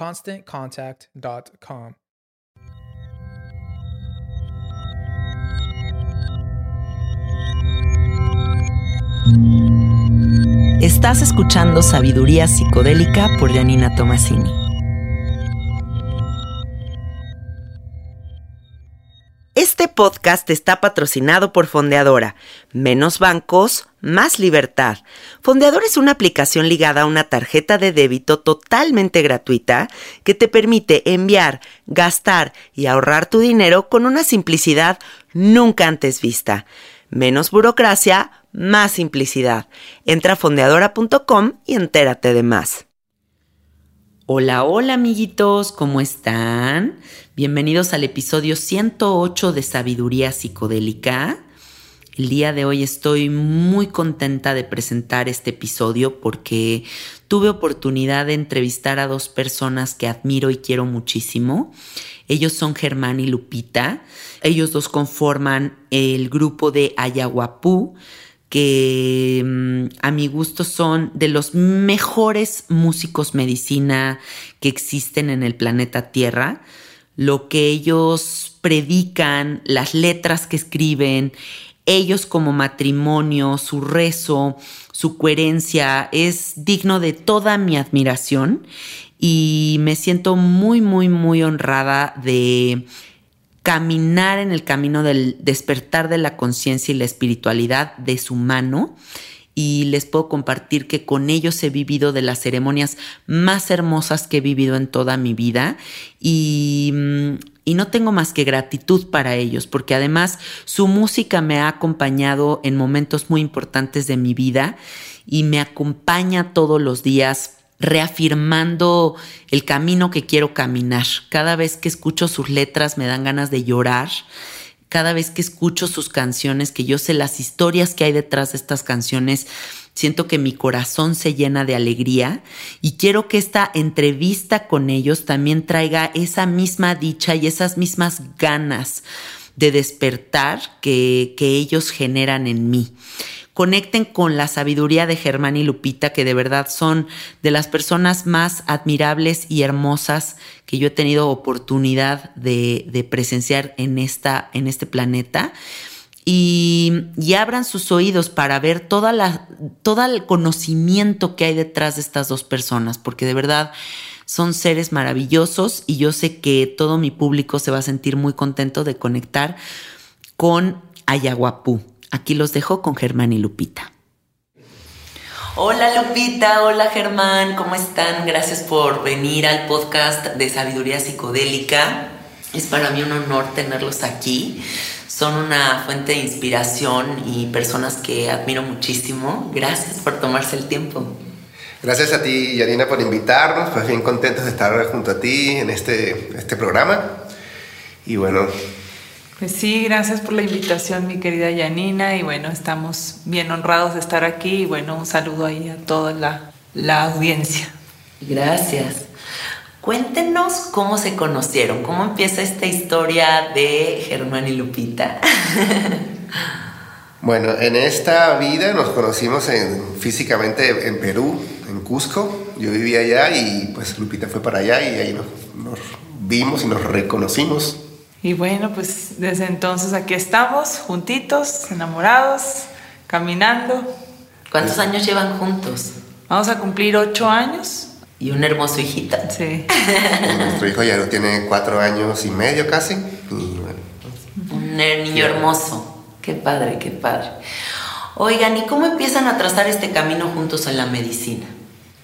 ConstantContact.com. Estás escuchando Sabiduría Psicodélica por Janina Tomasini. Podcast está patrocinado por Fondeadora. Menos bancos, más libertad. Fondeadora es una aplicación ligada a una tarjeta de débito totalmente gratuita que te permite enviar, gastar y ahorrar tu dinero con una simplicidad nunca antes vista. Menos burocracia, más simplicidad. Entra a fondeadora.com y entérate de más. Hola, hola amiguitos, ¿cómo están? Bienvenidos al episodio 108 de Sabiduría Psicodélica. El día de hoy estoy muy contenta de presentar este episodio porque tuve oportunidad de entrevistar a dos personas que admiro y quiero muchísimo. Ellos son Germán y Lupita. Ellos dos conforman el grupo de Ayahuapú que mm, a mi gusto son de los mejores músicos medicina que existen en el planeta Tierra. Lo que ellos predican, las letras que escriben, ellos como matrimonio, su rezo, su coherencia, es digno de toda mi admiración y me siento muy, muy, muy honrada de caminar en el camino del despertar de la conciencia y la espiritualidad de su mano. Y les puedo compartir que con ellos he vivido de las ceremonias más hermosas que he vivido en toda mi vida. Y, mm, y no tengo más que gratitud para ellos, porque además su música me ha acompañado en momentos muy importantes de mi vida y me acompaña todos los días reafirmando el camino que quiero caminar. Cada vez que escucho sus letras me dan ganas de llorar. Cada vez que escucho sus canciones, que yo sé las historias que hay detrás de estas canciones, siento que mi corazón se llena de alegría y quiero que esta entrevista con ellos también traiga esa misma dicha y esas mismas ganas de despertar que, que ellos generan en mí conecten con la sabiduría de Germán y Lupita, que de verdad son de las personas más admirables y hermosas que yo he tenido oportunidad de, presenciar en, esta, en este planeta. Y, abran sus oídos para ver toda la, todo el conocimiento que hay detrás de estas dos personas, porque de verdad son seres maravillosos y yo sé que todo mi público se va a sentir muy contento de conectar con Ayahuapú. Aquí los dejo con Germán y Lupita. Hola Lupita, hola Germán, ¿cómo están? Gracias por venir al podcast de Sabiduría Psicodélica. Es para mí un honor tenerlos aquí. Son una fuente de inspiración y personas que admiro muchísimo. Gracias por tomarse el tiempo. Gracias a ti, Yanina, por invitarnos. Pues bien contentos de estar junto a ti en este, este programa. Y bueno. Pues sí, gracias por la invitación, mi querida Yanina. Y bueno, estamos bien honrados de estar aquí. Y bueno, un saludo ahí a toda la, la audiencia. Gracias. Cuéntenos cómo se conocieron, cómo empieza esta historia de Germán y Lupita. bueno, en esta vida nos conocimos en, físicamente en Perú, en Cusco. Yo vivía allá y pues Lupita fue para allá y ahí nos, nos vimos y nos reconocimos. Y bueno, pues desde entonces aquí estamos, juntitos, enamorados, caminando. ¿Cuántos años llevan juntos? Vamos a cumplir ocho años. Y un hermoso hijito. Sí. Nuestro hijo ya tiene cuatro años y medio casi. un niño hermoso. Qué padre, qué padre. Oigan, ¿y cómo empiezan a trazar este camino juntos en la medicina?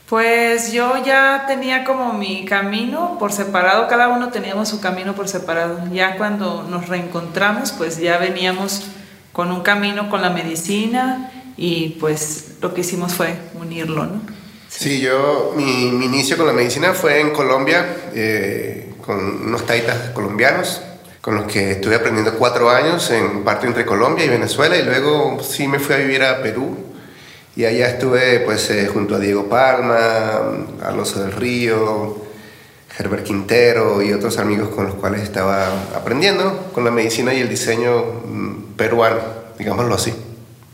Pues yo ya tenía como mi camino por separado, cada uno teníamos su camino por separado. Ya cuando nos reencontramos, pues ya veníamos con un camino con la medicina y pues lo que hicimos fue unirlo, ¿no? Sí, yo, mi, inicio con la medicina fue en Colombia, eh, con unos taitas colombianos, con los que estuve aprendiendo cuatro años en parte entre Colombia y Venezuela, y luego sí me fui a vivir a Perú, y allá estuve pues eh, junto a Diego Palma, Alonso del Río, Herbert Quintero y otros amigos con los cuales estaba aprendiendo con la medicina y el diseño mm, peruano, digámoslo así.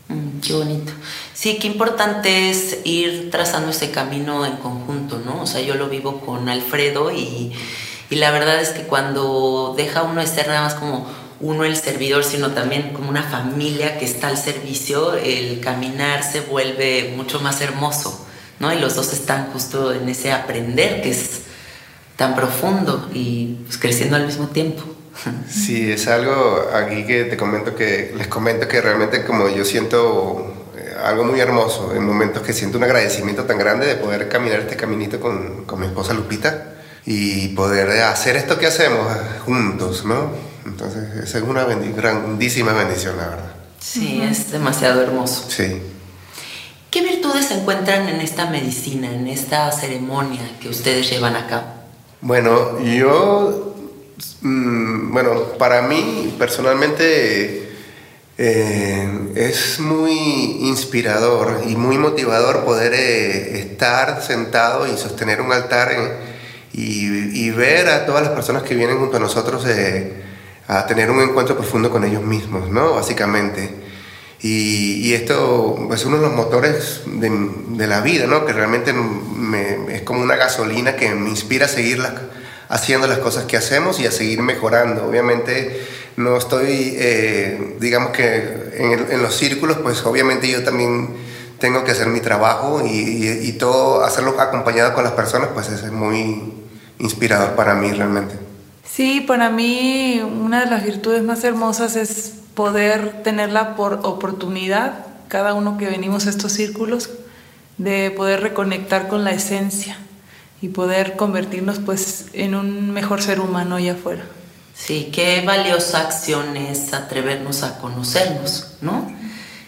Mm, qué bonito. Sí, qué importante es ir trazando ese camino en conjunto, ¿no? O sea, yo lo vivo con Alfredo y, y la verdad es que cuando deja uno de ser nada más como uno el servidor, sino también como una familia que está al servicio, el caminar se vuelve mucho más hermoso, ¿no? Y los dos están justo en ese aprender que es tan profundo y pues, creciendo al mismo tiempo. Sí, es algo aquí que te comento que les comento que realmente como yo siento algo muy hermoso, en momentos que siento un agradecimiento tan grande de poder caminar este caminito con, con mi esposa Lupita y poder hacer esto que hacemos juntos, ¿no? Entonces, esa es una grandísima bendición, la verdad. Sí, es demasiado hermoso. Sí. ¿Qué virtudes se encuentran en esta medicina, en esta ceremonia que ustedes llevan a cabo? Bueno, yo, mmm, bueno, para mí personalmente eh, es muy inspirador y muy motivador poder eh, estar sentado y sostener un altar y, y, ver a todas las personas que vienen junto a nosotros eh, a tener un encuentro profundo con ellos mismos, ¿no? Básicamente. Y, y esto es uno de los motores de, de la vida, ¿no? Que realmente me, es como una gasolina que me inspira a seguir haciendo las cosas que hacemos y a seguir mejorando. Obviamente no estoy, eh, digamos que en, en, los círculos, pues obviamente yo también tengo que hacer mi trabajo y, y, y, todo, hacerlo acompañado con las personas, pues es muy inspirador para mí realmente. Sí, para mí una de las virtudes más hermosas es poder tener la por oportunidad, cada uno que venimos a estos círculos, de poder reconectar con la esencia y poder convertirnos pues en un mejor ser humano allá afuera. Sí, qué valiosa acción es atrevernos a conocernos, ¿no?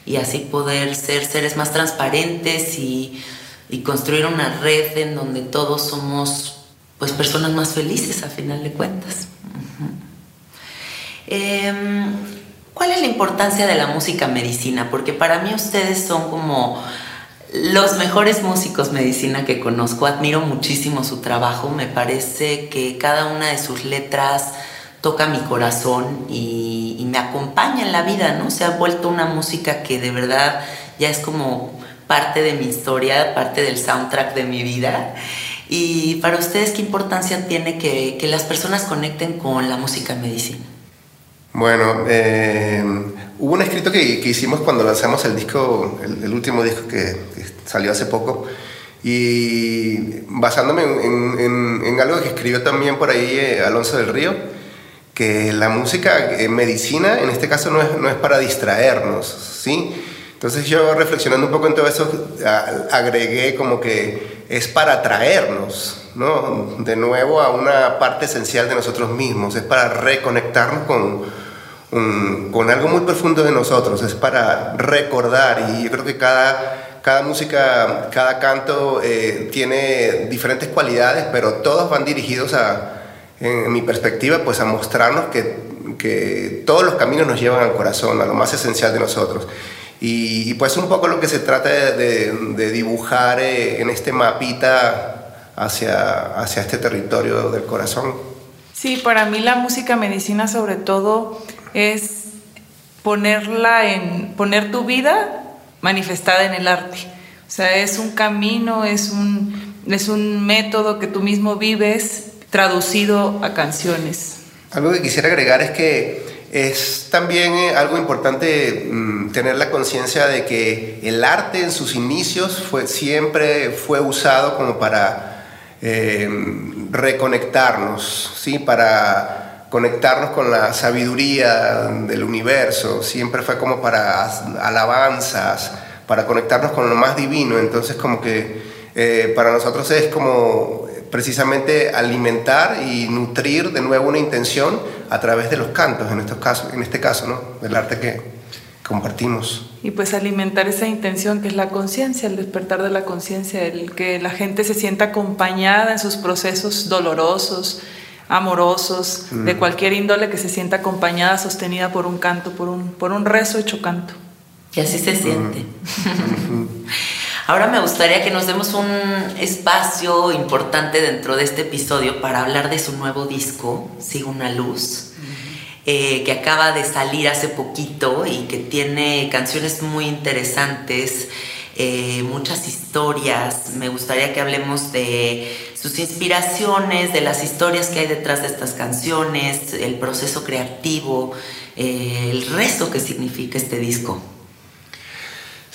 Y así poder ser seres más transparentes y, y, construir una red en donde todos somos pues personas más felices a final de cuentas. Eh, ¿Cuál es la importancia de la música medicina? Porque para mí ustedes son como los mejores músicos medicina que conozco. Admiro muchísimo su trabajo. Me parece que cada una de sus letras toca mi corazón y, y, me acompaña en la vida, ¿no? Se ha vuelto una música que de verdad ya es como parte de mi historia, parte del soundtrack de mi vida. Y para ustedes, ¿qué importancia tiene que, que las personas conecten con la música medicina? Bueno, eh, hubo un escrito que, que, hicimos cuando lanzamos el disco, el, el último disco que, que, salió hace poco, y basándome en, en, en, algo que escribió también por ahí eh, Alonso del Río, que la música, eh, medicina, en este caso no es, no es para distraernos, ¿sí? Entonces yo reflexionando un poco en todo eso, agregué como que es para traernos, ¿no? De nuevo a una parte esencial de nosotros mismos, es para reconectarnos con, con algo muy profundo de nosotros, es para recordar y yo creo que cada, cada música, cada canto eh, tiene diferentes cualidades, pero todos van dirigidos a, en mi perspectiva, pues a mostrarnos que, que todos los caminos nos llevan al corazón, a lo más esencial de nosotros. Y, pues un poco lo que se trata de, de, dibujar eh, en este mapita hacia, hacia este territorio del corazón. Sí, para mí la música medicina sobre todo es ponerla en, poner tu vida manifestada en el arte. O sea, es un camino, es un, es un método que tú mismo vives traducido a canciones. Algo que quisiera agregar es que es también eh, algo importante mm, tener la conciencia de que el arte en sus inicios fue, siempre fue usado como para eh, reconectarnos, ¿sí? para conectarnos con la sabiduría del universo, siempre fue como para alabanzas, para conectarnos con lo más divino, entonces como que eh, para nosotros es como precisamente alimentar y nutrir de nuevo una intención a través de los cantos, en, estos casos, en este caso, ¿no? del arte que compartimos. Y pues alimentar esa intención que es la conciencia, el despertar de la conciencia, el que la gente se sienta acompañada en sus procesos dolorosos, amorosos, de mm. cualquier índole, que se sienta acompañada, sostenida por un canto, por un, por un rezo hecho canto. Y así se siente. Ahora me gustaría que nos demos un espacio importante dentro de este episodio para hablar de su nuevo disco, Sigo una luz, eh, que acaba de salir hace poquito y que tiene canciones muy interesantes. Eh, muchas historias. Me gustaría que hablemos de sus inspiraciones, de las historias que hay detrás de estas canciones, el proceso creativo, eh, el resto que significa este disco.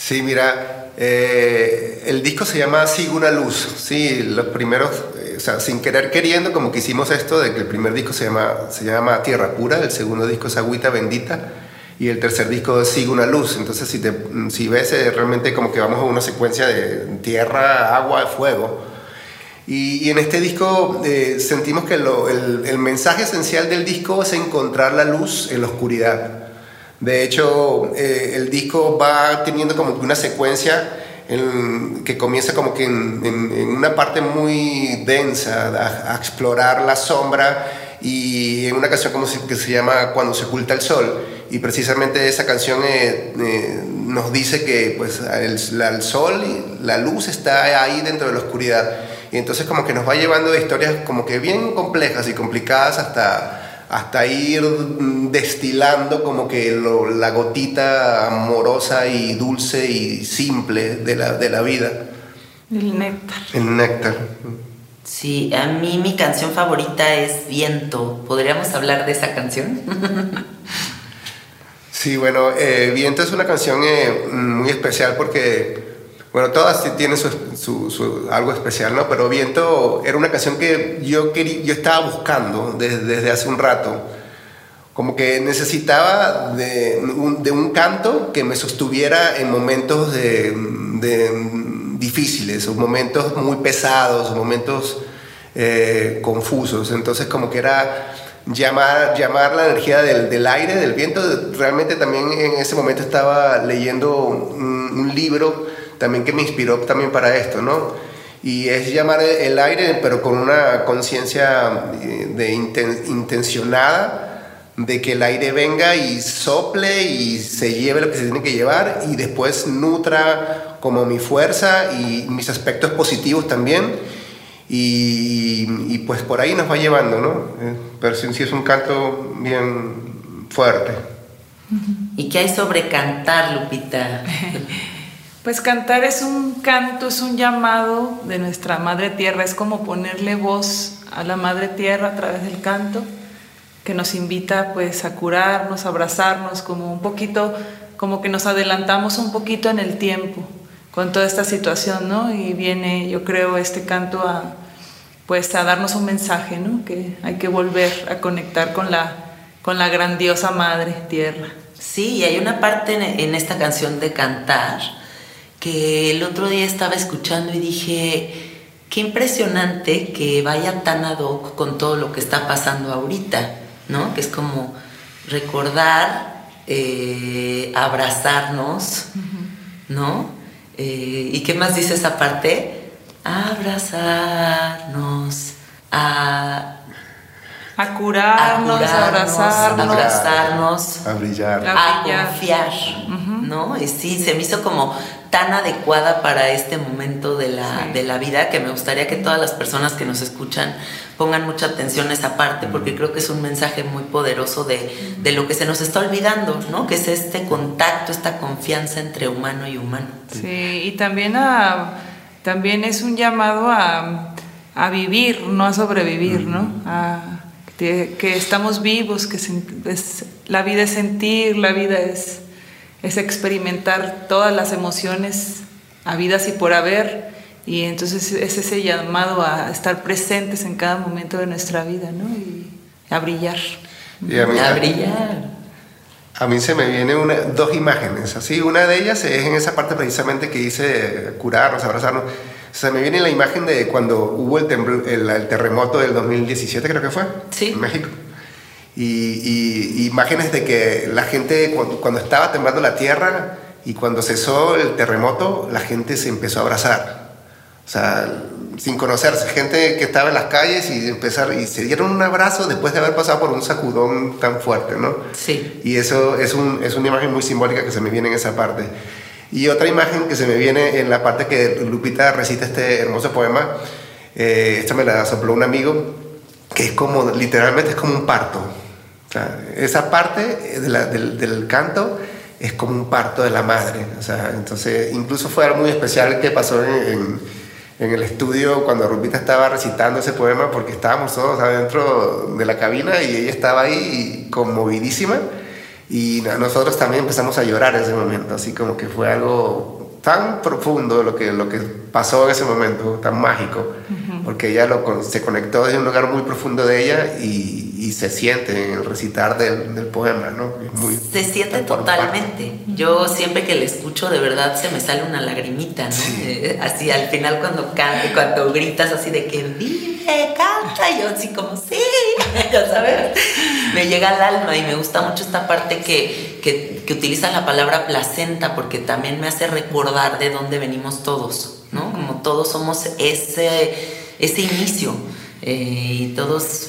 Sí, mira, eh, el disco se llama Sigue una luz. Sí, los primeros, eh, o sea, sin querer queriendo, como que hicimos esto de que el primer disco se llama, se llama Tierra Pura, el segundo disco es Agüita Bendita y el tercer disco es Sigue una luz. Entonces, si, te, si ves, eh, realmente como que vamos a una secuencia de tierra, agua, fuego. Y, en este disco sentimos que el, el mensaje esencial del disco es encontrar la luz en la oscuridad. De hecho, eh, el disco va teniendo como una secuencia que comienza como que en, una parte muy densa, a, explorar la sombra y en una canción como que se llama Cuando se oculta el sol. Y precisamente esa canción eh, eh, nos dice que pues, el, el sol, la luz está ahí dentro de la oscuridad. Y entonces como que nos va llevando de historias como que bien complejas y complicadas hasta hasta ir destilando como que la gotita amorosa y dulce y simple de la, de la vida. El néctar. El néctar. Sí, a mí mi canción favorita es Viento. ¿Podríamos hablar de esa canción? sí, bueno, eh, Viento es una canción eh, muy especial porque bueno, todas tienen su, algo especial, ¿no? Pero Viento era una canción que yo, quería, yo estaba buscando desde, hace un rato. Como que necesitaba de un, canto que me sostuviera en momentos de, difíciles, o momentos muy pesados, o momentos eh, confusos. Entonces como que era llamar, llamar la energía del, aire, del viento. Realmente también en ese momento estaba leyendo un libro también que me inspiró también para esto, ¿no? Y es llamar el aire, pero con una conciencia eh, de intencionada de que el aire venga y sople y se lleve lo que se tiene que llevar y después nutra como mi fuerza y mis aspectos positivos también. Y, pues por ahí nos va llevando, ¿no? Eh, pero sí, sí es un canto bien fuerte. ¿Y qué hay sobre cantar, Lupita? Pues cantar es un canto, es un llamado de nuestra Madre Tierra, es como ponerle voz a la Madre Tierra a través del canto, que nos invita pues a curarnos, a abrazarnos, como un poquito, como que nos adelantamos un poquito en el tiempo con toda esta situación, ¿no? Y viene, yo creo, este canto a pues a darnos un mensaje, ¿no? Que hay que volver a conectar con la, con la grandiosa Madre Tierra. Sí, y hay una parte en, en esta canción de cantar que el otro día estaba escuchando y dije, qué impresionante que vaya tan ad hoc con todo lo que está pasando ahorita, ¿no? Que es como recordar, eh, abrazarnos, ¿no? Eh, ¿Y qué más dice esa parte? Abrazarnos, a, A curarnos, a abrazarnos. a abrazarnos, A brillar. A a brillar. confiar, ¿no? Y sí, se me hizo como tan adecuada para este momento de la, Sí. de la vida que me gustaría que todas las personas que nos escuchan pongan mucha atención a esa parte porque creo que es un mensaje muy poderoso de, de lo que se nos está olvidando, ¿no? Que es este contacto, esta confianza entre humano y humano. Sí, y también, a, también es un llamado a, a vivir, no a sobrevivir, ¿no? A, que, que estamos vivos, que es- la vida es sentir, la vida es, es experimentar todas las emociones habidas y por haber. Y entonces es ese llamado a estar presentes en cada momento de nuestra vida, ¿no? Y a brillar. Y a mí- A brillar. A mí se me vienen una, dos imágenes, así. Una de ellas es en esa parte precisamente que dice curarnos, abrazarnos. Se me viene la imagen de cuando hubo el, el, el terremoto del 2017, creo que fue, Sí. en México. Y, y- imágenes de que la gente, cuando, cuando estaba temblando la tierra y cuando cesó el terremoto, la gente se empezó a abrazar. O sea, sin conocerse, gente que estaba en las calles y empezar y se dieron un abrazo después de haber pasado por un sacudón tan fuerte, ¿no? Sí. Y eso es, un, es una imagen muy simbólica que se me viene en esa parte. Y otra imagen que se me viene en la parte que Lupita recita este hermoso poema, eh, esta me la sopló un amigo, que es como, literalmente es como un parto. O sea, esa parte de la- del, del canto es como un parto de la madre. O sea, entonces, incluso fue algo muy especial que pasó en, en- en el estudio cuando Rupita estaba recitando ese poema, porque estábamos todos adentro de la cabina y ella estaba ahí conmovidísima. Y nosotros también empezamos a llorar en ese momento, así como que fue algo tan profundo lo que, lo que pasó en ese momento, tan mágico, porque ella lo, se conectó desde un lugar muy profundo de ella y, y se siente en el recitar del, del poema, ¿no? Muy- Se siente totalmente. Yo siempre que le escucho, de verdad se me sale una lagrimita, ¿no? Eh, así al final cuando canta, cuando gritas así de que vive, canta, yo así como sí, ya sabes, me llega al alma y me gusta mucho esta parte que, que, que utiliza la palabra placenta porque también me hace recordar de dónde venimos todos, ¿no? Como todos somos ese, ese inicio eh, y todos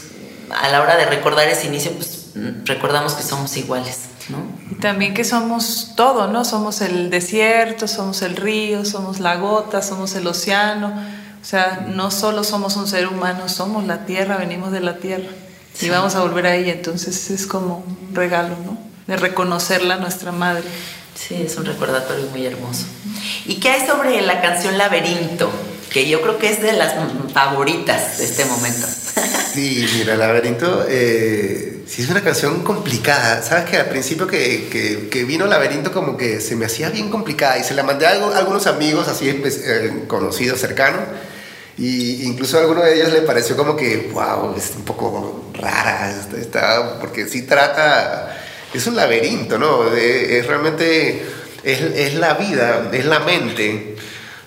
a la hora de recordar ese inicio, pues recordamos que somos iguales, ¿no? Y también que somos todo, ¿no? Somos el desierto, somos el río, somos la gota, somos el océano. O sea, no solo somos un ser humano, somos la tierra, venimos de la tierra. Y vamos a volver a ella. Entonces es como un regalo, ¿no? De reconocerla, nuestra madre. Sí, es un recordatorio muy hermoso. ¿Y qué hay sobre la canción Laberinto? Que yo creo que es de las favoritas de este momento. Sí, mira, Laberinto, eh, sí es una canción complicada. Sabes que al principio que, que- que vino Laberinto como que se me hacía bien complicada y se la mandé a algunos amigos así espe- eh, conocidos, cercanos. Y incluso a alguno de ellos le pareció como que, wow, es un poco rara, está- porque sí trata, es un laberinto, ¿no? De- es realmente, es, es la vida, es la mente.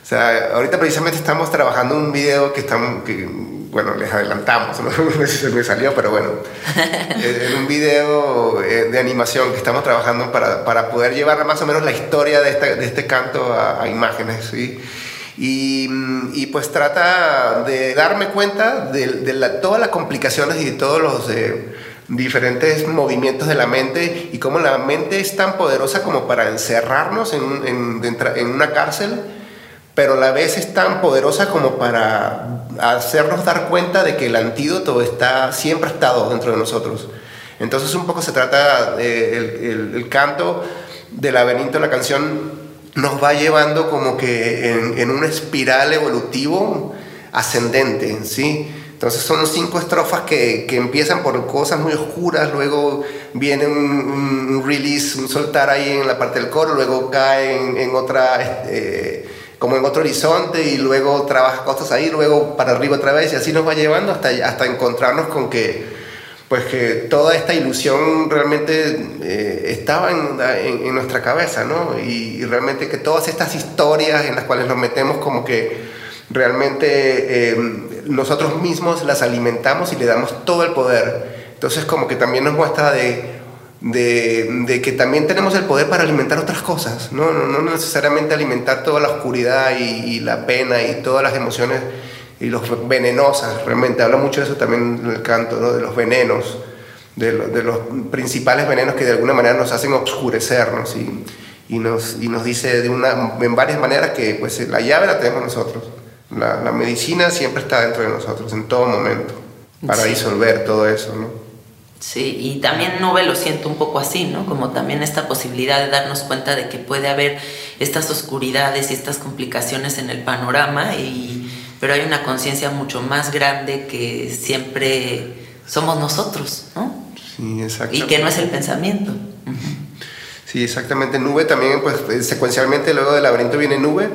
O sea, ahorita precisamente estamos trabajando un video que estamos, que, bueno, les adelantamos, no, sé si se me salió, pero bueno, es es un video eh, de animación que estamos trabajando para, para poder llevar más o menos la historia de, esta- de este canto a, a imágenes, ¿sí? Y, y pues trata de darme cuenta de, de la- todas las complicaciones y de todos los eh, diferentes movimientos de la mente y cómo la mente es tan poderosa como para encerrarnos en, en- en una cárcel, pero a la vez es tan poderosa como para hacernos dar cuenta de que el antídoto está, siempre ha estado dentro de nosotros. Entonces un poco se trata, eh, el, el- el canto del laberinto, la canción nos va llevando como que en, en una espiral evolutivo ascendente, ¿sí? Entonces son cinco estrofas que, que empiezan por cosas muy oscuras, luego viene un, un- release, un soltar ahí en la parte del coro, luego cae en, en otra, este, como en otro horizonte y luego trabaja cosas ahí, luego para arriba otra vez y así nos va llevando hasta, hasta encontrarnos con que, pues que toda esta ilusión realmente eh, estaba en, en, nuestra cabeza, ¿no? Y, y, realmente que todas estas historias en las cuales nos metemos como que realmente eh, nosotros mismos las alimentamos y le damos todo el poder. Entonces como que también nos muestra de, de, de que también tenemos el poder para alimentar otras cosas, ¿no? No, no necesariamente alimentar toda la oscuridad y, y la pena y todas las emociones y los venenosas, realmente habla mucho de eso también en el canto, ¿no? de los venenos, de, de, los principales venenos que de alguna manera nos hacen obscurecernos y, y, nos, y nos dice de una, en varias maneras que pues, la llave la tenemos nosotros. La, la medicina siempre está dentro de nosotros, en todo momento, para sí. disolver todo eso. ¿no? Sí, y también Nube lo siento un poco así, ¿no? Como también esta posibilidad de darnos cuenta de que puede haber estas oscuridades y estas complicaciones en el panorama y pero hay una conciencia mucho más grande que siempre somos nosotros, ¿no? Sí, exactamente. Y que no es el pensamiento. Sí, exactamente. Nube también, pues secuencialmente luego del laberinto viene nube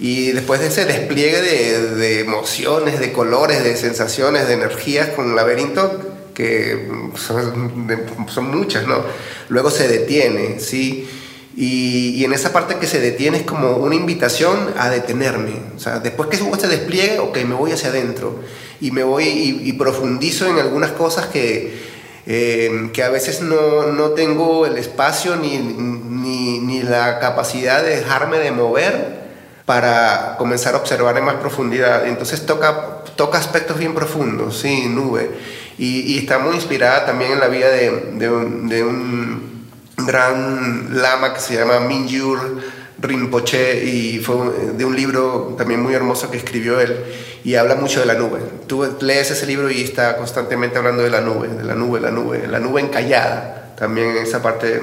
y después de ese despliegue de, de emociones, de colores, de sensaciones, de energías con el laberinto, que son, son muchas, ¿no? Luego se detiene, ¿sí? Y, y, en esa parte que se detiene es como una invitación a detenerme. O sea, después que se despliegue, ok, me voy hacia adentro y me voy y, y profundizo en algunas cosas que, eh, que a veces no, no, tengo el espacio ni, ni, ni, la capacidad de dejarme de mover para comenzar a observar en más profundidad. Entonces toca, toca aspectos bien profundos, sí, nube. Y, está muy inspirada también en la vida de, de un, gran lama que se llama Mingyur Rinpoche y fue de un libro también muy hermoso que escribió él y habla mucho de la nube. Tú lees ese libro y está constantemente hablando de la nube, de la nube, la nube, la nube encallada, también en esa parte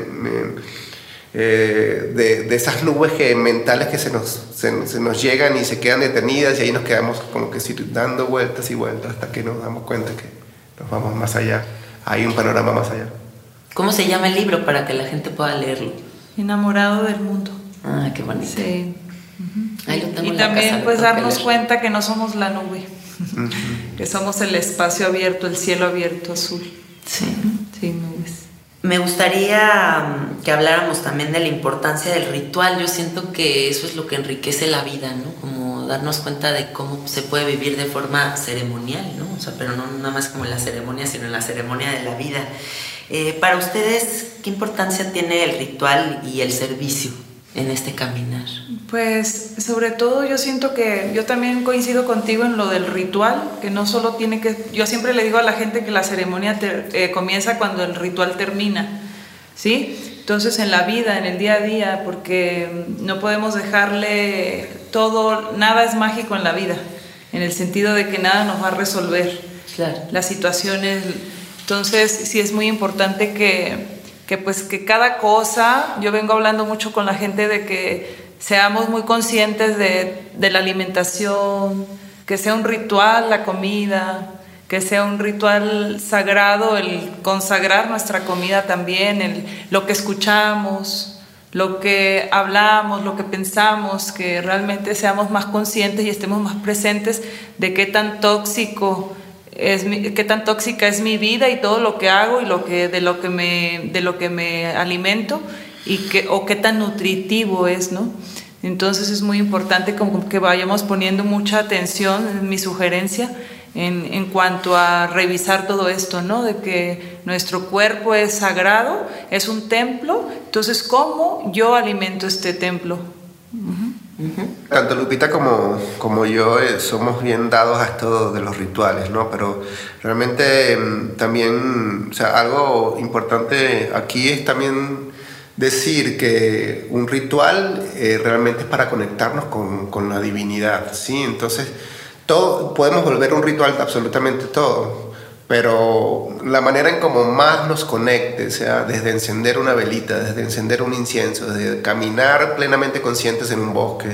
eh, de, de, esas nubes que, mentales que se nos, se, se, nos llegan y se quedan detenidas y ahí nos quedamos como que dando vueltas y vueltas hasta que nos damos cuenta que nos vamos más allá, hay un panorama más allá. ¿Cómo se llama el libro para que la gente pueda leerlo? Enamorado del mundo. Ah, qué bonito. Sí. Uh -huh. Ahí lo tengo y en también la casa, pues darnos leer. cuenta que no somos la nube, uh -huh. que somos el espacio abierto, el cielo abierto azul. Sí. Sí, nubes. Me gustaría mm, que habláramos también de la importancia del ritual. Yo siento que eso es lo que enriquece la vida, ¿no? Como darnos cuenta de cómo se puede vivir de forma ceremonial, ¿no? O sea, pero no nada más como en la ceremonia, sino en la ceremonia de la vida. Eh, para ustedes, ¿qué importancia tiene el ritual y el servicio en este caminar? Pues sobre todo yo siento que yo también coincido contigo en lo del ritual, que no solo tiene que, yo siempre le digo a la gente que la ceremonia ter, eh, comienza cuando el ritual termina, ¿sí? Entonces en la vida, en el día a día, porque no podemos dejarle todo, nada es mágico en la vida, en el sentido de que nada nos va a resolver claro. las situaciones. Entonces sí es muy importante que, que pues que cada cosa, yo vengo hablando mucho con la gente de que seamos muy conscientes de, la alimentación, que sea un ritual la comida, que sea un ritual sagrado el consagrar nuestra comida también, el, lo que escuchamos, lo que hablamos, lo que pensamos, que realmente seamos más conscientes y estemos más presentes de qué tan tóxico es qué tan tóxica es mi vida y todo lo que hago y lo que de lo que me de lo que me alimento y que o qué tan nutritivo es, ¿no? Entonces es muy importante que vayamos poniendo mucha atención, mi sugerencia, en, en, cuanto a revisar todo esto, ¿no? De que nuestro cuerpo es sagrado, es un templo, entonces ¿cómo yo alimento este templo? Uh. Tanto Lupita como, como yo eh, somos bien dados a esto de los rituales, ¿no? Pero realmente eh, también, algo importante aquí es también decir que un ritual eh, realmente es para conectarnos con, con, la divinidad, ¿sí? Entonces, todo, podemos volver un ritual absolutamente todo, pero la manera en como más nos conecte, sea, desde encender una velita, desde encender un incienso, desde caminar plenamente conscientes en un bosque,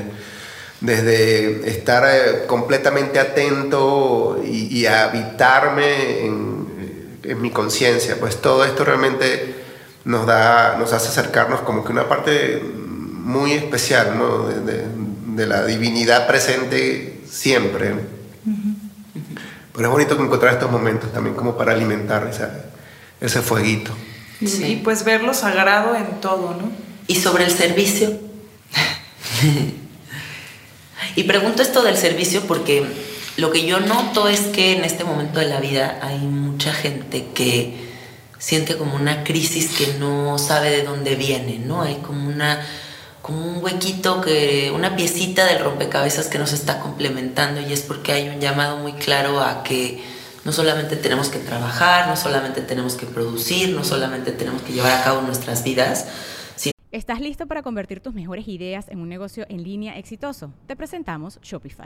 desde estar eh, completamente atento y, y habitarme en, en mi conciencia, pues todo esto realmente nos, da, nos hace acercarnos como que una parte muy especial ¿no? de, de, de, la divinidad presente siempre. Pero es bonito encontrar estos momentos también como para alimentar esa, ese fueguito. Y, Sí. y pues ver lo sagrado en todo, ¿no? ¿Y sobre el servicio? y pregunto esto del servicio porque lo que yo noto es que en este momento de la vida hay mucha gente que siente como una crisis que no sabe de dónde viene, ¿no? Hay como una como un huequito que una piecita del rompecabezas que nos está complementando y es porque hay un llamado muy claro a que no solamente tenemos que trabajar, no solamente tenemos que producir, no solamente tenemos que llevar a cabo nuestras vidas, ¿Estás listo para convertir tus mejores ideas en un negocio en línea exitoso? Te presentamos Shopify.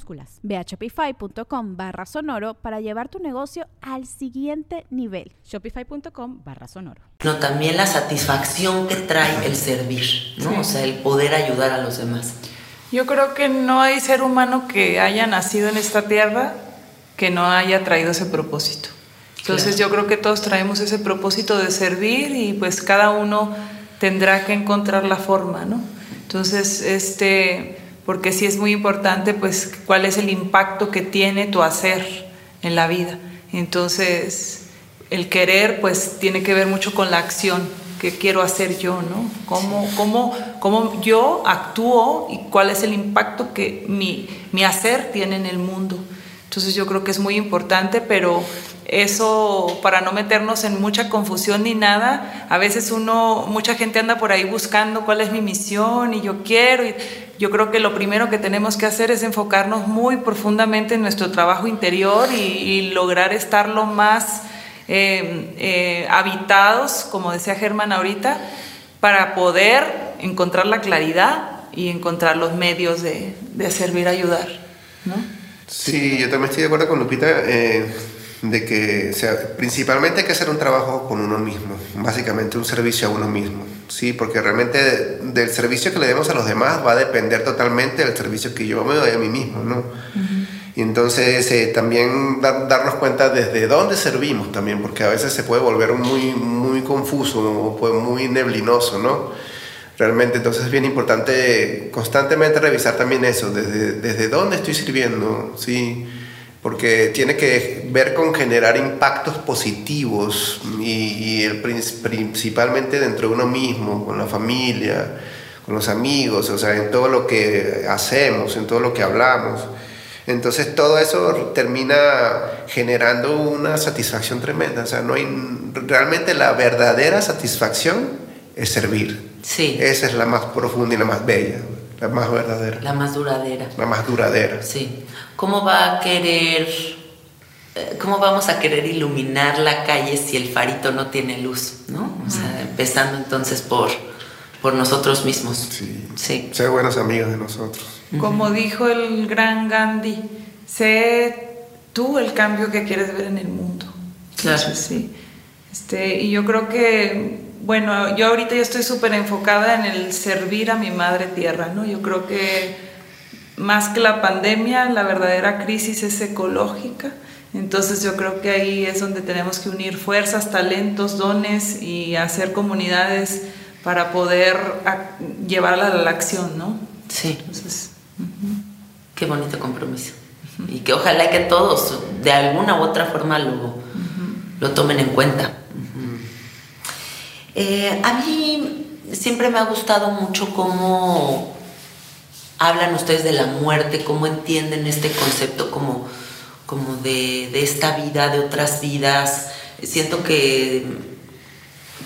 Ve a shopify.com barra sonoro para llevar tu negocio al siguiente nivel. Shopify.com barra sonoro. no también la satisfacción que trae el servir, ¿no? Sí. O sea, el poder ayudar a los demás. Yo creo que no hay ser humano que haya nacido en esta tierra que no haya traído ese propósito. Entonces yo creo que todos traemos ese propósito de servir y pues cada uno tendrá que encontrar la forma, ¿no? Entonces, este, porque sí es muy importante pues cuál es el impacto que tiene tu hacer en la vida. Entonces, el querer pues tiene que ver mucho con la acción que quiero hacer yo, ¿no? ¿Cómo, cómo, cómo yo actúo y cuál es el impacto que mi, mi hacer tiene en el mundo? Entonces yo creo que es muy importante, pero eso para no meternos en mucha confusión ni nada, a veces uno, mucha gente anda por ahí buscando cuál es mi misión y yo quiero. Yo creo que lo primero que tenemos que hacer es enfocarnos muy profundamente en nuestro trabajo interior y, y lograr estar lo más eh, eh, habitados, como decía Germán ahorita, para poder encontrar la claridad y encontrar los medios de, de servir, ayudar, ¿no? Sí, yo también estoy de acuerdo con Lupita eh, de que, o sea, principalmente hay que hacer un trabajo con uno mismo, básicamente un servicio a uno mismo, sí, porque realmente del servicio que le demos a los demás va a depender totalmente del servicio que yo me doy a mí mismo, ¿no? Y entonces eh, también dar- darnos cuenta desde dónde servimos también, porque a veces se puede volver muy, muy confuso o muy neblinoso, ¿no? Realmente entonces es bien importante constantemente revisar también eso, desde, desde dónde estoy sirviendo, ¿sí? Porque tiene que ver con generar impactos positivos y, y el, prin- principalmente dentro de uno mismo, con la familia, con los amigos, o sea, en todo lo que hacemos, en todo lo que hablamos. Entonces todo eso termina generando una satisfacción tremenda. O sea, no hay realmente la verdadera satisfacción es servir. Sí, Esa es la más profunda y la más bella, la más verdadera, la más duradera. la más duradera. Sí. ¿Cómo va a querer, eh, cómo vamos a querer iluminar la calle si el farito no tiene luz, ¿no? O sea, empezando entonces por, por nosotros mismos. Sí. Sí. Ser buenos amigos de nosotros. Como dijo el gran Gandhi, sé tú el cambio que quieres ver en el mundo. Claro. Entonces, sí. Este, y yo creo que, bueno, yo ahorita ya estoy súper enfocada en el servir a mi madre tierra, ¿no? Yo creo que más que la pandemia, la verdadera crisis es ecológica. Entonces yo creo que ahí es donde tenemos que unir fuerzas, talentos, dones y hacer comunidades para poder llevarla a la acción, ¿no? Sí. Entonces, Qué bonito compromiso. Y que ojalá que todos de alguna u otra forma lo, lo tomen en cuenta. Eh, a mí siempre me ha gustado mucho cómo hablan ustedes de la muerte, cómo entienden este concepto como, como de, de esta vida, de otras vidas. Siento que,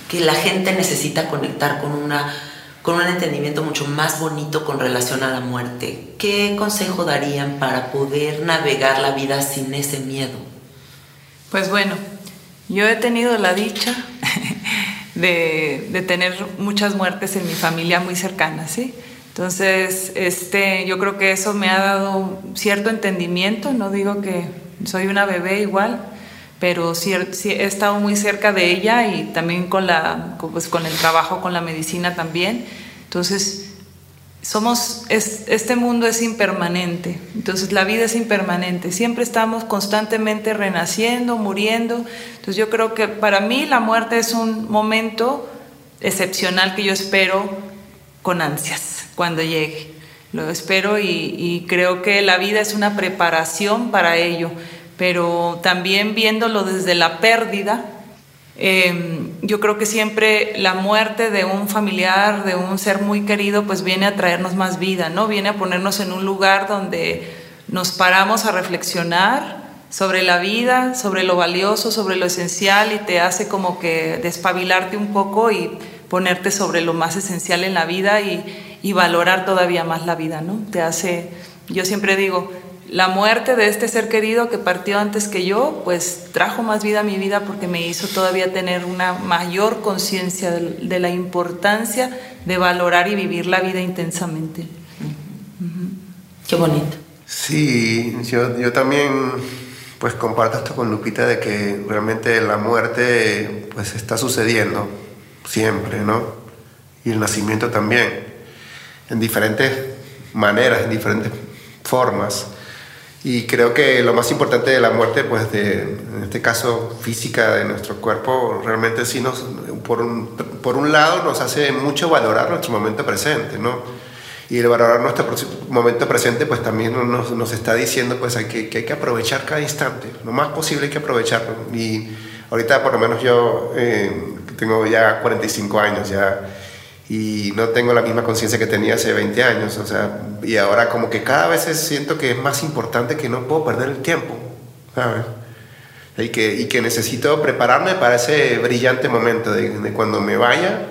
que la gente necesita conectar con una con un entendimiento mucho más bonito con relación a la muerte. ¿Qué consejo darían para poder navegar la vida sin ese miedo? Pues bueno, Yo he tenido la dicha de, tener muchas muertes en mi familia muy cercanas, ¿sí? Entonces, este, yo creo que eso me ha dado cierto entendimiento, no digo que soy una bebé igual, pero sí, he estado muy cerca de ella y también con, la, pues, con el trabajo, con la medicina también. Entonces, somos, este mundo es impermanente, entonces la vida es impermanente, siempre estamos constantemente renaciendo, muriendo, entonces yo creo que para mí la muerte es un momento excepcional que yo espero con ansias cuando llegue, lo espero y, y creo que la vida es una preparación para ello, pero también viéndolo desde la pérdida, Em, yo creo que siempre la muerte de un familiar, de un ser muy querido, pues viene a traernos más vida, ¿no? Viene a ponernos en un lugar donde nos paramos a reflexionar sobre la vida, sobre lo valioso, sobre lo esencial y te hace como que despabilarte un poco y ponerte sobre lo más esencial en la vida y, valorar todavía más la vida, ¿no? Te hace, yo siempre digo, la muerte de este ser querido que partió antes que yo, pues trajo más vida a mi vida porque me hizo todavía tener una mayor conciencia de, la importancia de valorar y vivir la vida intensamente. Qué bonito. Sí, yo, yo también pues comparto esto con Lupita de que realmente la muerte pues está sucediendo siempre, ¿no? Y el nacimiento también, en diferentes maneras, en diferentes formas. Y creo que lo más importante de la muerte, pues de, en este caso física de nuestro cuerpo, realmente sí nos, por un, por un lado nos hace mucho valorar nuestro momento presente, ¿no? Y el valorar nuestro momento presente, pues también nos, nos está diciendo pues que, que, hay que aprovechar cada instante, lo más posible hay que aprovecharlo. Y ahorita por lo menos yo eh, tengo ya 45 años, ya y no tengo la misma conciencia que tenía hace 20 años, o sea, y ahora como que cada vez siento que es más importante que no puedo perder el tiempo, ¿sabes? Y que, y que necesito prepararme para ese brillante momento de, cuando me vaya,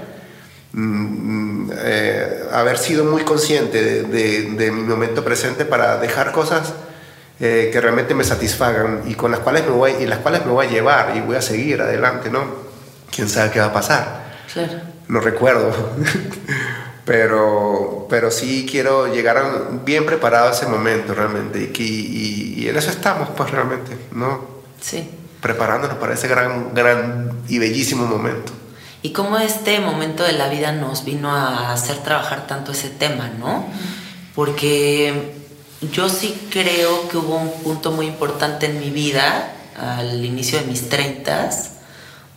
mm, eh, haber sido muy consciente de, de, mi momento presente para dejar cosas eh, que realmente me satisfagan y con las cuales me voy y las cuales me voy a llevar y voy a seguir adelante, ¿no? Quién sabe qué va a pasar. Claro no recuerdo. pero, pero sí quiero llegar bien preparado a ese momento realmente. Y, y, en eso estamos, pues realmente, ¿no? Sí. Preparándonos para ese gran, gran y bellísimo momento. Y cómo este momento de la vida nos vino a hacer trabajar tanto ese tema, ¿no? Porque yo sí creo que hubo un punto muy importante en mi vida, al inicio de mis treintas,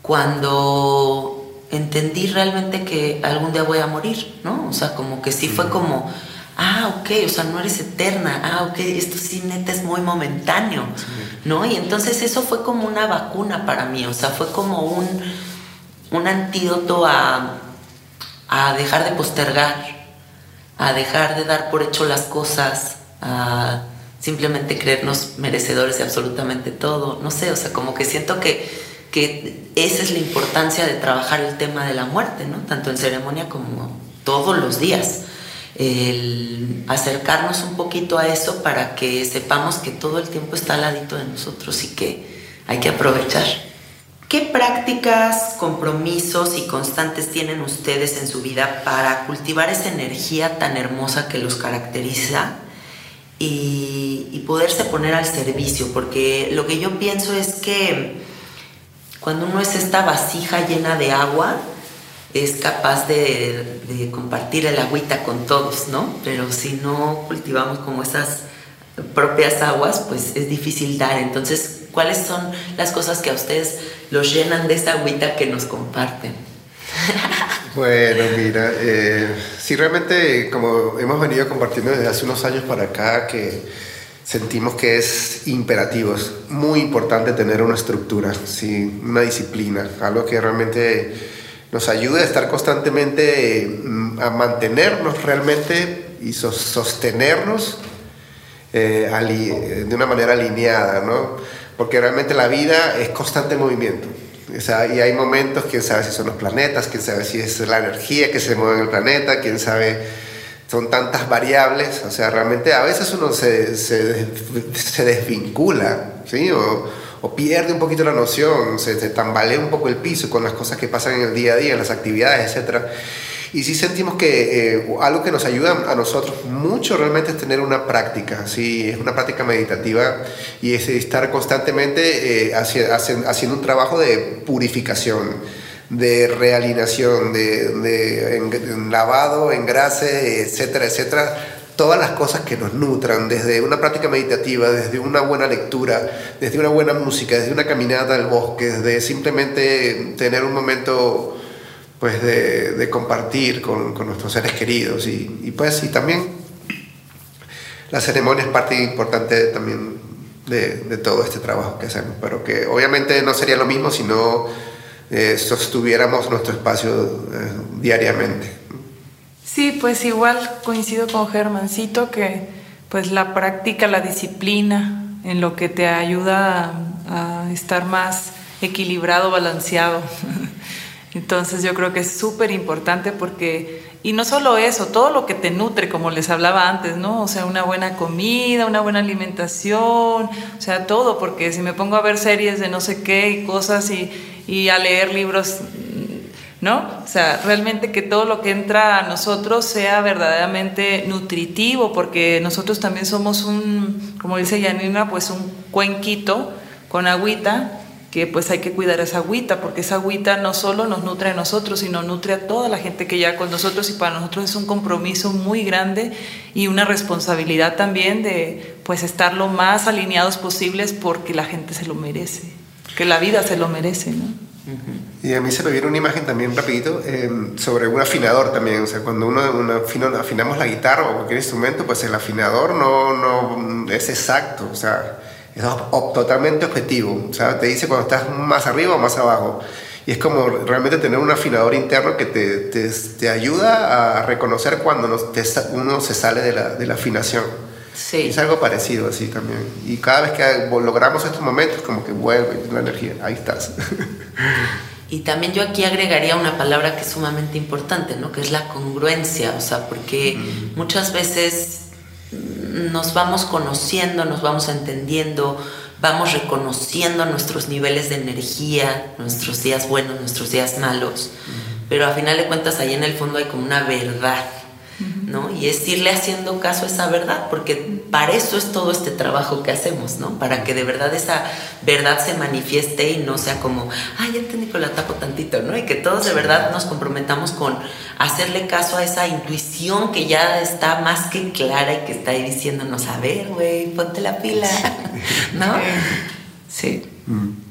cuando entendí realmente que algún día voy a morir, ¿no? O sea, como que sí fue como, ah, ok, o sea, no eres eterna, ah, ok, esto sí neta es muy momentáneo, ¿no? Y entonces eso fue como una vacuna para mí, o sea, fue como un, un antídoto a, a dejar de postergar, a dejar de dar por hecho las cosas, a simplemente creernos merecedores de absolutamente todo, no sé, o sea, como que siento que esa es la importancia de trabajar el tema de la muerte, ¿no? tanto en ceremonia como todos los días. El acercarnos un poquito a eso para que sepamos que todo el tiempo está al ladito de nosotros y que hay que aprovechar. ¿Qué prácticas, compromisos y constantes tienen ustedes en su vida para cultivar esa energía tan hermosa que los caracteriza y poderse poner al servicio? Porque lo que yo pienso es que cuando uno es esta vasija llena de agua, es capaz de, compartir el agüita con todos, ¿no? Pero si no cultivamos como esas propias aguas, pues es difícil dar. Entonces, ¿cuáles son las cosas que a ustedes los llenan de esa agüita que nos comparten? Bueno, mira, eh, sí realmente como hemos venido compartiendo desde hace unos años para acá, que sentimos que es imperativo, es muy importante tener una estructura, ¿sí? una disciplina, algo que realmente nos ayude a estar constantemente, mm, a mantenernos realmente y sostenernos eh, de una manera alineada, ¿no? porque realmente la vida es constante movimiento. O sea, y hay momentos, quién sabe si son los planetas, quién sabe si es la energía que se mueve en el planeta, quién sabe son tantas variables, o sea, realmente a veces uno se, se, se desvincula, ¿sí? O, o pierde un poquito la noción, se, se, tambalea un poco el piso con las cosas que pasan en el día a día, en las actividades, etc. Y sí sentimos que eh, algo que nos ayuda a nosotros mucho realmente es tener una práctica, ¿sí? es una práctica meditativa y es estar constantemente eh, haciendo un trabajo de purificación de realinación, de, de lavado, engrase, etcétera, etcétera. Todas las cosas que nos nutran, desde una práctica meditativa, desde una buena lectura, desde una buena música, desde una caminata al bosque, desde simplemente tener un momento pues de, compartir con, nuestros seres queridos y, pues y también la ceremonia es parte importante también de, todo este trabajo que hacemos, pero que obviamente no sería lo mismo si no eh, sostuviéramos nuestro espacio eh, diariamente. Sí, pues igual coincido con Germancito que pues la práctica, la disciplina en lo que te ayuda a, estar más equilibrado, balanceado. Entonces yo creo que es súper importante porque, y no solo eso, todo lo que te nutre, como les hablaba antes, ¿no? O sea, una buena comida, una buena alimentación, o sea, todo, porque si me pongo a ver series de no sé qué y cosas y, y a leer libros, ¿no? O sea, realmente que todo lo que entra a nosotros sea verdaderamente nutritivo, porque nosotros también somos un, como dice Yanina, pues un cuenquito con agüita, que pues hay que cuidar esa agüita, porque esa agüita no solo nos nutre a nosotros, sino nutre a toda la gente que ya con nosotros y para nosotros es un compromiso muy grande y una responsabilidad también de pues estar lo más alineados posibles porque la gente se lo merece que la vida se lo merece, ¿no? Y a mí se me viene una imagen también rapidito em, sobre un afinador también, o sea, cuando uno, afinamos la guitarra o cualquier instrumento, pues el afinador no, no es exacto, o sea, es totalmente objetivo, o sea, te dice cuando estás más arriba o más abajo. Y es como realmente tener un afinador interno que te, te, ayuda a reconocer cuando uno se sale de la afinación. Sí. Es algo parecido así también. Y cada vez que logramos estos momentos, como que vuelve la energía. Ahí estás. Y también yo aquí agregaría una palabra que es sumamente importante, ¿no? Que es la congruencia, o sea, porque muchas veces nos vamos conociendo, nos vamos entendiendo, vamos reconociendo nuestros niveles de energía, nuestros días buenos, nuestros días malos, pero a final de cuentas ahí en el fondo hay como una verdad ¿no? Y es irle haciendo caso a esa verdad, porque para eso es todo este trabajo que hacemos, ¿no? Para que de verdad esa verdad se manifieste y no sea como, ay, ya entendí, pero la tapo tantito, ¿no? Y que todos de verdad nos comprometamos con hacerle caso a esa intuición que ya está más que clara y que está ahí diciéndonos, a ver, güey, ponte la pila, ¿no? Sí. Mm.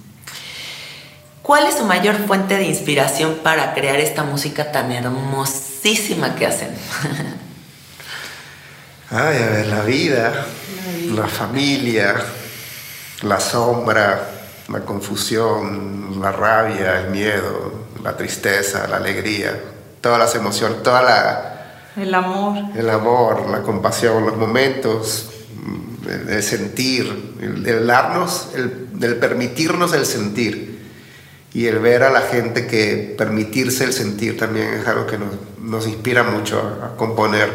¿Cuál es su mayor fuente de inspiración para crear esta música tan hermosísima que hacen? Ay, a ver, la vida, la familia, la sombra, la confusión, la rabia, el miedo, la tristeza, la alegría, todas las emociones, toda la... El amor. El amor, la compasión, los momentos, el, sentir, el, darnos, el, permitirnos el sentir y el ver a la gente que permitirse el sentir también es algo que nos, inspira mucho a componer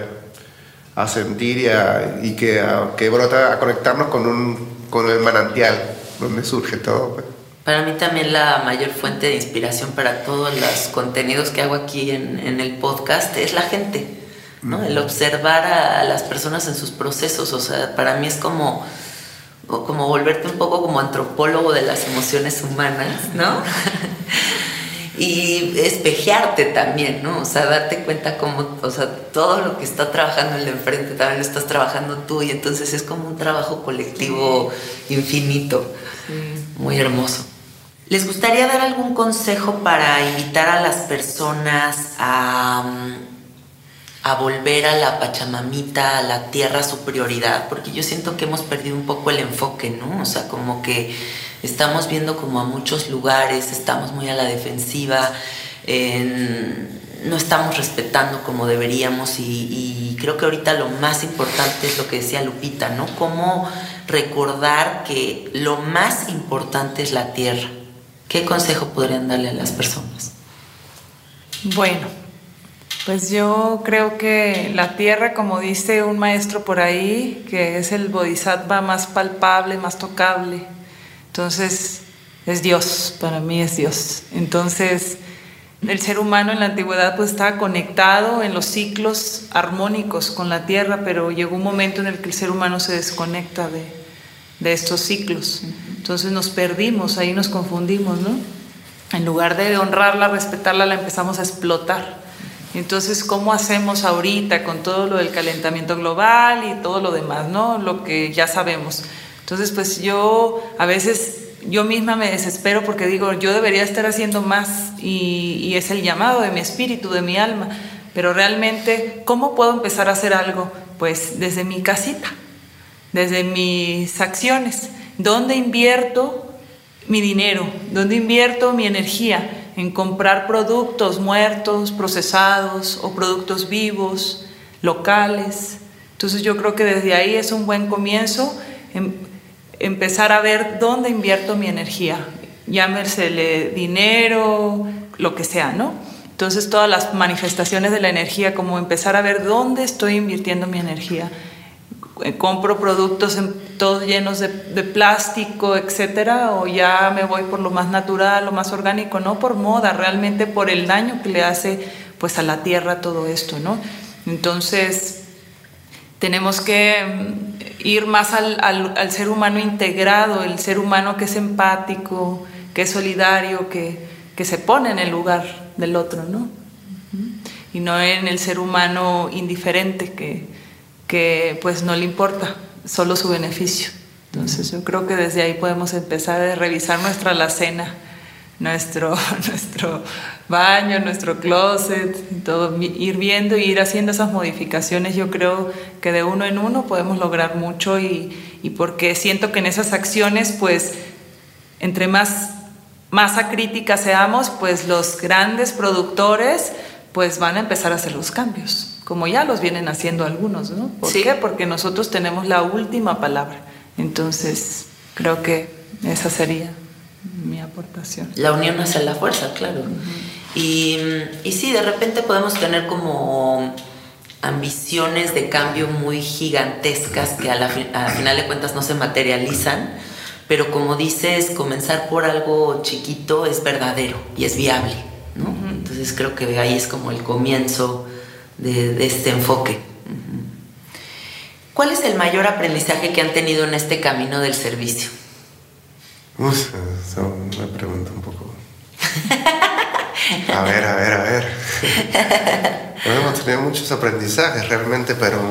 a sentir y, y que, que brota, a conectarnos con, un, con el manantial donde surge todo. Pues. Para mí también la mayor fuente de inspiración para todos los contenidos que hago aquí en, en el podcast es la gente, ¿no? El observar a, las personas en sus procesos, o sea, para mí es como como volverte un poco como antropólogo de las emociones humanas, ¿no? y espejearte también, ¿no? O sea, darte cuenta como, o sea, todo lo que está trabajando el de enfrente también lo estás trabajando tú y entonces es como un trabajo colectivo infinito, muy hermoso. ¿Les gustaría dar algún consejo para invitar a las personas a, a volver a la Pachamamita, a la tierra, su prioridad? Porque yo siento que hemos perdido un poco el enfoque, ¿no? O sea, como que estamos viendo como a muchos lugares, estamos muy a la defensiva, no estamos respetando como deberíamos y, creo que ahorita lo más importante es lo que decía Lupita, ¿no? Cómo recordar que lo más importante es la tierra. ¿Qué consejo podrían darle a las personas? Bueno, pues yo creo que la tierra, como dice un maestro por ahí, que es el bodhisattva más palpable, más tocable, Entonces, es Dios, para mí es Dios. Entonces, el ser humano en la antigüedad pues estaba conectado en los ciclos armónicos con la tierra, pero llegó un momento en el que el ser humano se desconecta de, de estos ciclos. Entonces nos perdimos, ahí nos confundimos, ¿no? En lugar de honrarla, respetarla, la empezamos a explotar. Entonces, ¿cómo hacemos ahorita con todo lo del calentamiento global y todo lo demás, ¿no? Lo que ya sabemos. Entonces, pues yo a veces yo misma me desespero porque digo, yo debería estar haciendo más y, es el llamado de mi espíritu, de mi alma, pero realmente, ¿cómo puedo empezar a hacer algo? Pues desde mi casita, desde mis acciones, ¿dónde invierto mi dinero? ¿Dónde invierto mi energía? En comprar productos muertos, procesados o productos vivos, locales. Entonces yo creo que desde ahí es un buen comienzo empezar a ver dónde invierto mi energía, llámesele dinero, lo que sea, ¿no? Entonces todas las manifestaciones de la energía, como empezar a ver dónde estoy invirtiendo mi energía. Eh, compro productos todos llenos de, plástico, etcétera, o ya me voy por lo más natural, lo más orgánico, no por moda, realmente por el daño que le hace pues a la tierra todo esto, ¿no? Entonces tenemos que ir más al, ser humano integrado, el ser humano que es empático, que es solidario, que se pone en el lugar del otro, ¿no? Y no en el ser humano indiferente que, que pues no le importa solo su beneficio. Entonces yo creo que desde ahí podemos empezar a revisar nuestra alacena nuestro, nuestro baño, nuestro closet, todo, ir viendo y ir haciendo esas modificaciones, yo creo que de uno en uno podemos lograr mucho y, porque siento que en esas acciones, pues, entre más masa crítica seamos, pues los grandes productores, pues van a empezar a hacer los cambios, como ya los vienen haciendo algunos, ¿no? ¿Por qué? Porque nosotros tenemos la última palabra. Entonces, creo que esa sería mi aportación. La unión hace la fuerza, claro. y, y sí, de repente podemos tener como ambiciones de cambio muy gigantescas que a la, final de cuentas no se materializan, pero como dices, comenzar por algo chiquito es verdadero y es viable, ¿no? Entonces creo que ahí es como el comienzo de, de este enfoque. ¿Cuál es el mayor aprendizaje que han tenido en este camino del servicio? Uf, es una pregunta un poco. A ver, a ver, a ver. hemos tenido muchos aprendizajes realmente, pero.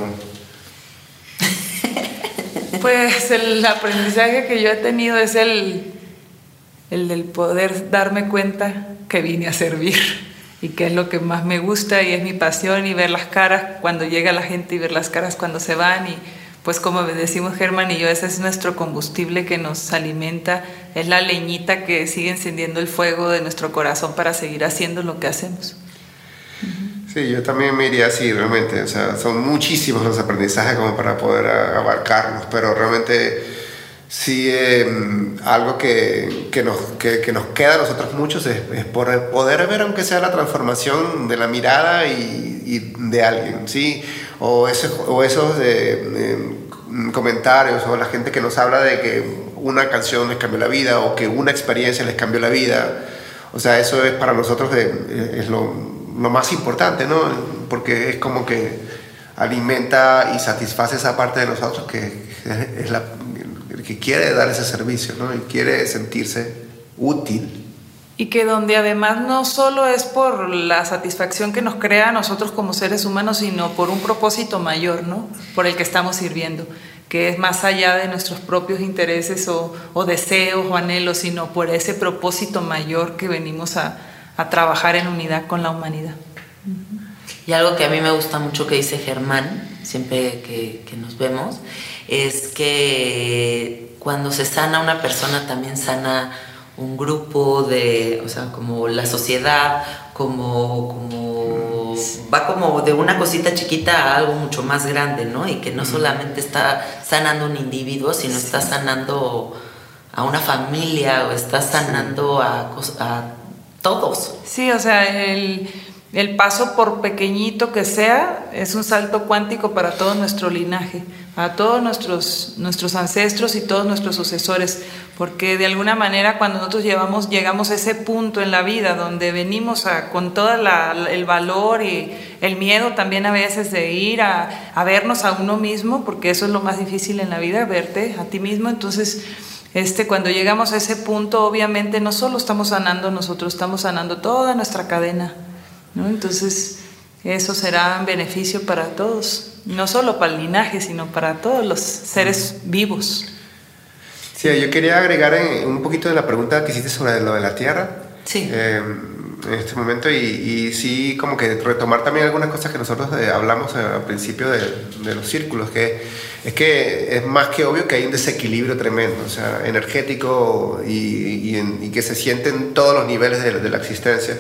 Pues el aprendizaje que yo he tenido es el, el del poder darme cuenta que vine a servir y que es lo que más me gusta y es mi pasión y ver las caras cuando llega la gente y ver las caras cuando se van y pues como decimos Germán y yo, ese es nuestro combustible que nos alimenta, es la leñita que sigue encendiendo el fuego de nuestro corazón para seguir haciendo lo que hacemos. Sí, yo también me iría así, realmente. O sea, son muchísimos los aprendizajes como para poder abarcarlos, pero realmente sí em, algo que, que, nos, que, nos queda a nosotros muchos es, poder ver, aunque sea la transformación de la mirada y, de alguien, ¿sí? o, o esos comentarios o la gente que nos habla de que una canción les cambió la vida o que una experiencia les cambió la vida. O sea, eso es para nosotros es lo, lo más importante, ¿no? Porque es como que alimenta y satisface esa parte de nosotros que es la que quiere dar ese servicio, ¿no? Y quiere sentirse útil y que donde además no solo es por la satisfacción que nos crea a nosotros como seres humanos, sino por un propósito mayor, ¿no? Por el que estamos sirviendo, que es más allá de nuestros propios intereses o, o deseos o anhelos, sino por ese propósito mayor que venimos a, a trabajar en unidad con la humanidad. Y algo que a mí me gusta mucho que dice Germán, siempre que, que nos vemos, es que cuando se sana una persona también sana un grupo de, o sea, como la sociedad, como, como, va como de una cosita chiquita a algo mucho más grande, ¿no? Y que no solamente está sanando un individuo, sino está sanando a una familia o está sanando a, a todos. Sí, o sea, el, el paso por pequeñito que sea es un salto cuántico para todo nuestro linaje, para todos nuestros, nuestros ancestros y todos nuestros sucesores, porque de alguna manera cuando nosotros llevamos, llegamos a ese punto en la vida donde venimos con todo el valor y el miedo también a veces de ir a, a vernos a uno mismo, porque eso es lo más difícil en la vida, verte a ti mismo, entonces... Este, cuando llegamos a ese punto, obviamente no solo estamos sanando nosotros, estamos sanando toda nuestra cadena entonces, eso será un beneficio para todos, no solo para el linaje, sino para todos los seres vivos. Sí, yo quería agregar un poquito de la pregunta que hiciste sobre lo de la Tierra. Sí. Eh, en este momento y, y, sí como que retomar también algunas cosas que nosotros eh, hablamos al principio de, de, los círculos, que es que es más que obvio que hay un desequilibrio tremendo, o sea, energético y, y, que se siente en todos los niveles de, de la existencia.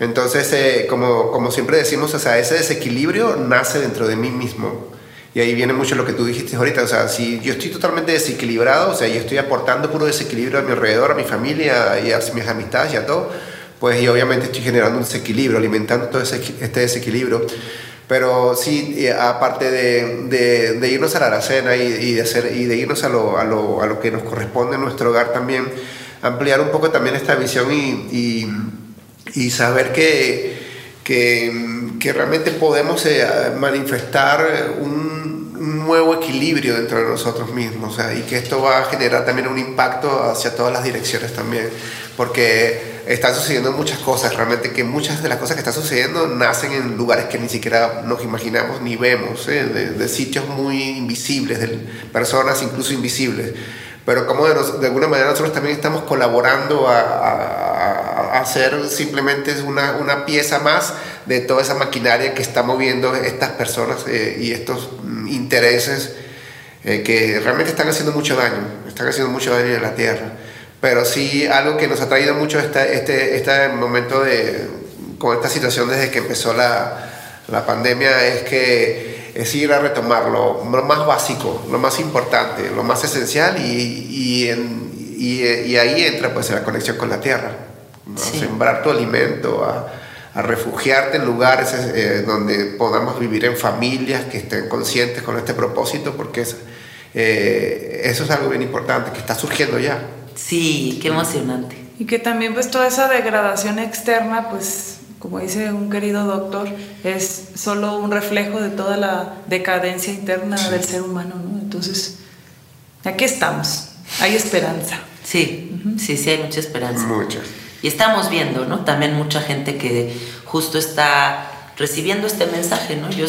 Entonces, eh, como, como siempre decimos, o sea, ese desequilibrio nace dentro de mí mismo. Y ahí viene mucho lo que tú dijiste ahorita, o sea, si yo estoy totalmente desequilibrado, o sea, yo estoy aportando puro desequilibrio a mi alrededor, a mi familia y a mis amistades y a todo, pues yo obviamente estoy generando un desequilibrio, alimentando todo ese, este desequilibrio. Pero sí, aparte de, de, de, irnos a la aracena y, y, de hacer, y de irnos a lo, a, lo, a lo que nos corresponde en nuestro hogar también, ampliar un poco también esta visión y, y y saber que, que, que realmente podemos eh, manifestar un, nuevo equilibrio dentro de nosotros mismos y que esto va a generar también un impacto hacia todas las direcciones también, porque están sucediendo muchas cosas, realmente que muchas de las cosas que están sucediendo nacen en lugares que ni siquiera nos imaginamos ni vemos, ¿eh? de, de, sitios muy invisibles, de personas incluso invisibles pero como de, de, alguna manera nosotros también estamos colaborando a, a, a hacer simplemente una, una, pieza más de toda esa maquinaria que está moviendo estas personas eh, y estos mm, intereses eh, que realmente están haciendo mucho daño, están haciendo mucho daño en la Tierra. Pero sí algo que nos ha traído mucho este, este, este momento de, con esta situación desde que empezó la, la pandemia es que es ir a retomar lo, más básico, lo más importante, lo más esencial y, y, y, ahí entra pues la conexión con la tierra, sembrar tu alimento, a, a refugiarte en lugares eh, donde podamos vivir en familias que estén conscientes con este propósito, porque es, eh, eso es algo bien importante que está surgiendo ya. Sí, qué emocionante. Y que también pues toda esa degradación externa pues como dice un querido doctor, es solo un reflejo de toda la decadencia interna del ser humano, ¿no? Entonces, aquí estamos, hay esperanza. Sí, sí, sí, hay mucha esperanza. Mucha. Y estamos viendo, ¿no? También mucha gente que justo está recibiendo este mensaje, ¿no? Yo,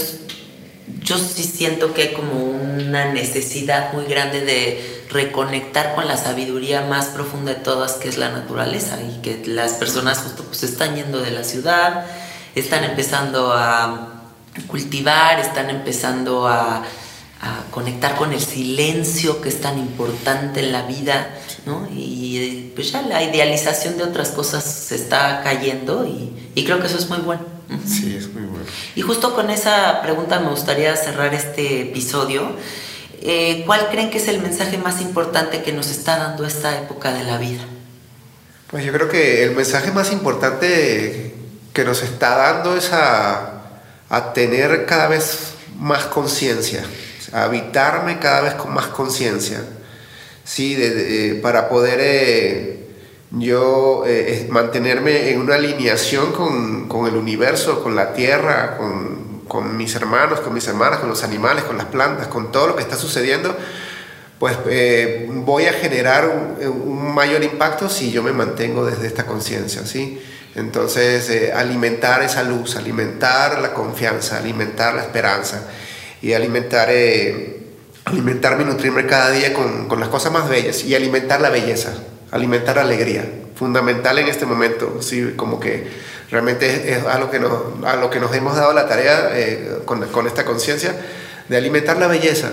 yo sí siento que hay como una necesidad muy grande de reconectar con la sabiduría más profunda de todas, que es la naturaleza, y que las personas justo pues están yendo de la ciudad, están empezando a cultivar, están empezando a, a conectar con el silencio que es tan importante en la vida, ¿no? Y pues ya la idealización de otras cosas se está cayendo y, y creo que eso es muy bueno. Sí, es muy bueno. Y justo con esa pregunta me gustaría cerrar este episodio. Eh, ¿cuál creen que es el mensaje más importante que nos está dando esta época de la vida? Pues yo creo que el mensaje más importante que nos está dando es a, a tener cada vez más conciencia, a habitarme cada vez con más conciencia, ¿sí? para poder eh, yo eh, mantenerme en una alineación con, con el universo, con la tierra, con, con mis hermanos, con mis hermanas, con los animales, con las plantas, con todo lo que está sucediendo, pues eh, voy a generar un, mayor impacto si yo me mantengo desde esta conciencia, ¿sí? Entonces, eh, alimentar esa luz, alimentar la confianza, alimentar la esperanza y alimentar, eh, alimentarme y nutrirme cada día con, con las cosas más bellas y alimentar la belleza, alimentar la alegría, fundamental en este momento, ¿sí? Como que realmente es, a, lo que nos, a lo que nos hemos dado la tarea eh, con, con, esta conciencia de alimentar la belleza,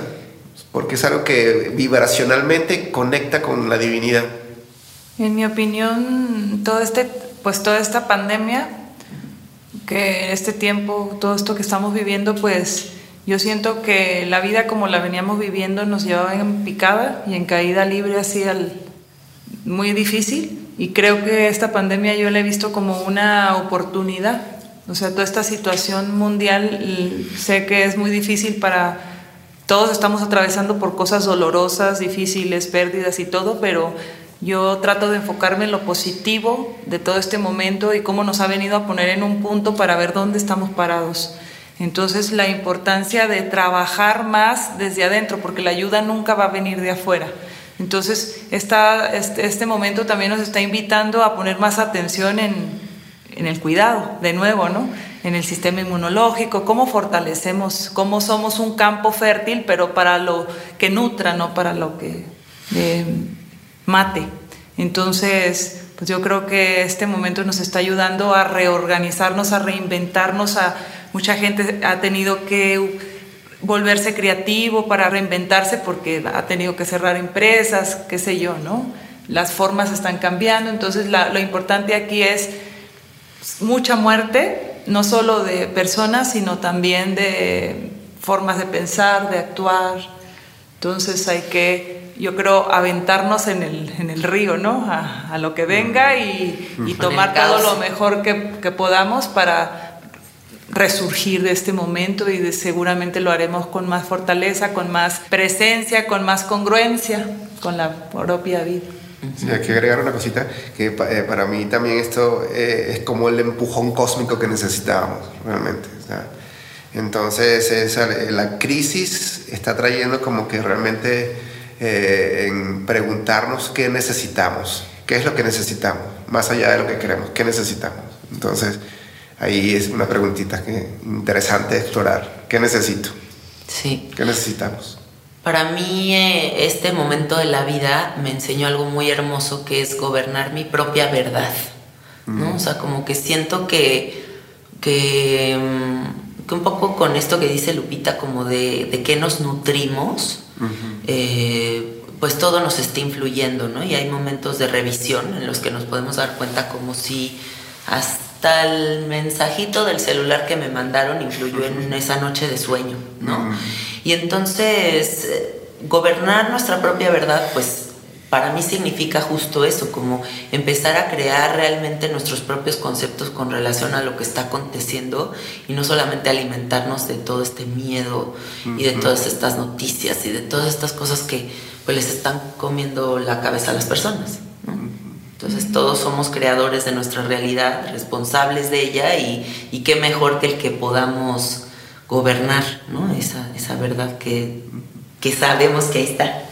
porque es algo que vibracionalmente conecta con la divinidad. En mi opinión, todo este, pues toda esta pandemia, que este tiempo, todo esto que estamos viviendo, pues yo siento que la vida como la veníamos viviendo nos llevaba en picada y en caída libre así al, muy difícil y creo que esta pandemia yo la he visto como una oportunidad O sea, toda esta situación mundial sé que es muy difícil para todos estamos atravesando por cosas dolorosas, difíciles, pérdidas y todo, pero yo trato de enfocarme en lo positivo de todo este momento y cómo nos ha venido a poner en un punto para ver dónde estamos parados. Entonces la importancia de trabajar más desde adentro, porque la ayuda nunca va a venir de afuera. Entonces esta, este, este momento también nos está invitando a poner más atención en, en el cuidado, de nuevo, ¿no? En el sistema inmunológico, cómo fortalecemos, cómo somos un campo fértil, pero para lo que nutra, no para lo que eh, mate. Entonces, pues yo creo que este momento nos está ayudando a reorganizarnos, a reinventarnos. A, mucha gente ha tenido que volverse creativo para reinventarse porque ha tenido que cerrar empresas, qué sé yo, ¿no? Las formas están cambiando, entonces lo importante aquí es mucha muerte, no solo de personas, sino también de formas de pensar, de actuar. Entonces hay que, yo creo, aventarnos en el, en el río, ¿no? A, lo que venga y, y tomar todo lo mejor que, que, podamos para resurgir de este momento y de, seguramente lo haremos con más fortaleza, con más presencia, con más congruencia con la propia vida. Sí, hay que agregar una cosita, que eh, para mí también esto eh, es como el empujón cósmico que necesitábamos, realmente. entonces, esa, la crisis está trayendo como que realmente eh, en preguntarnos qué necesitamos, qué es lo que necesitamos, más allá de lo que queremos, qué necesitamos. Entonces, ahí es una preguntita que interesante explorar. ¿Qué necesito? Sí. ¿Qué necesitamos? Para mí eh, este momento de la vida me enseñó algo muy hermoso que es gobernar mi propia verdad. ¿no? Mm. O sea, como que siento que, que, mm, que, un poco con esto que dice Lupita, como de, de qué nos nutrimos, eh, pues todo nos está influyendo, ¿no? Y hay momentos de revisión en los que nos podemos dar cuenta como si hasta el mensajito del celular que me mandaron influyó en esa noche de sueño, ¿no? Mm. Y entonces, eh, gobernar nuestra propia verdad, pues para mí significa justo eso, como empezar a crear realmente nuestros propios conceptos con relación a lo que está aconteciendo y no solamente alimentarnos de todo este miedo y de todas estas noticias y de todas estas cosas que pues les están comiendo la cabeza a las personas. Entonces todos somos creadores de nuestra realidad, responsables de ella y, y qué mejor que el que podamos gobernar, ¿no? Esa, esa verdad que, que, sabemos que ahí está.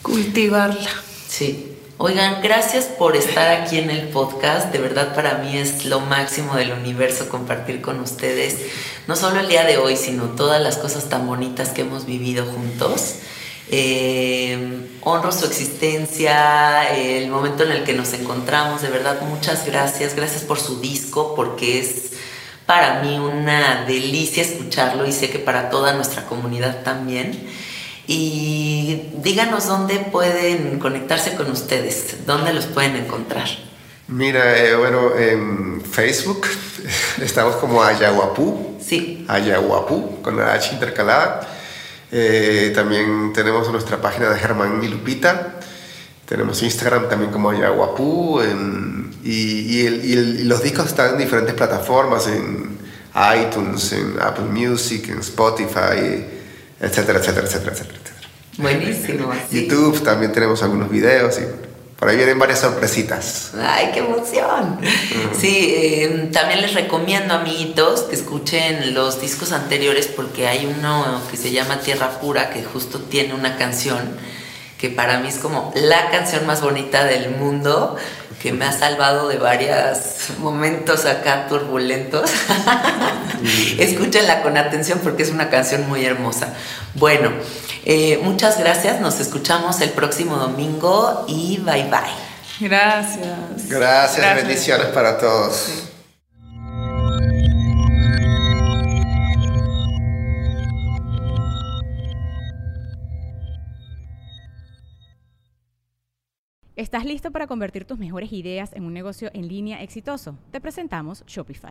Cultivarla. Sí. Oigan, gracias por estar aquí en el podcast. De verdad para mí es lo máximo del universo compartir con ustedes, no solo el día de hoy, sino todas las cosas tan bonitas que hemos vivido juntos. Eh, honro su existencia, el momento en el que nos encontramos. De verdad, muchas gracias. Gracias por su disco, porque es para mí una delicia escucharlo y sé que para toda nuestra comunidad también. Y díganos dónde pueden conectarse con ustedes, dónde los pueden encontrar. Mira, eh, bueno, en Facebook estamos como Ayahuapú. Sí. Ayahuapú, con la H intercalada. Eh, también tenemos nuestra página de Germán y Lupita. Tenemos Instagram también como Ayahuapú. y, los discos están en diferentes plataformas, en iTunes, en Apple Music, en Spotify, etcétera, etcétera, etcétera, etcétera. Buenísimo. YouTube también tenemos algunos videos y por ahí vienen varias sorpresitas. ¡Ay, qué emoción! Sí, eh, también les recomiendo, amiguitos, que escuchen los discos anteriores porque hay uno que se llama Tierra Pura que justo tiene una canción que para mí es como la canción más bonita del mundo, que me ha salvado de varios momentos acá turbulentos. Escúchenla con atención porque es una canción muy hermosa. Bueno, eh, muchas gracias, nos escuchamos el próximo domingo y bye bye. Gracias. Gracias, bendiciones para todos. ¿Estás listo para convertir tus mejores ideas en un negocio en línea exitoso? Te presentamos Shopify.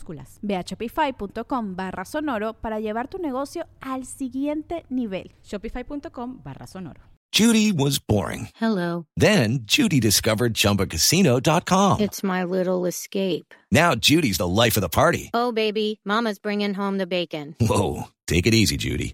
Ve a shopify.com barra sonoro para llevar tu negocio al siguiente nivel. Shopify.com barra sonoro. Judy was boring. Hello. Then Judy discovered ChumbaCasino.com. It's my little escape. Now Judy's the life of the party. Oh, baby, Mama's bringing home the bacon. Whoa, take it easy, Judy.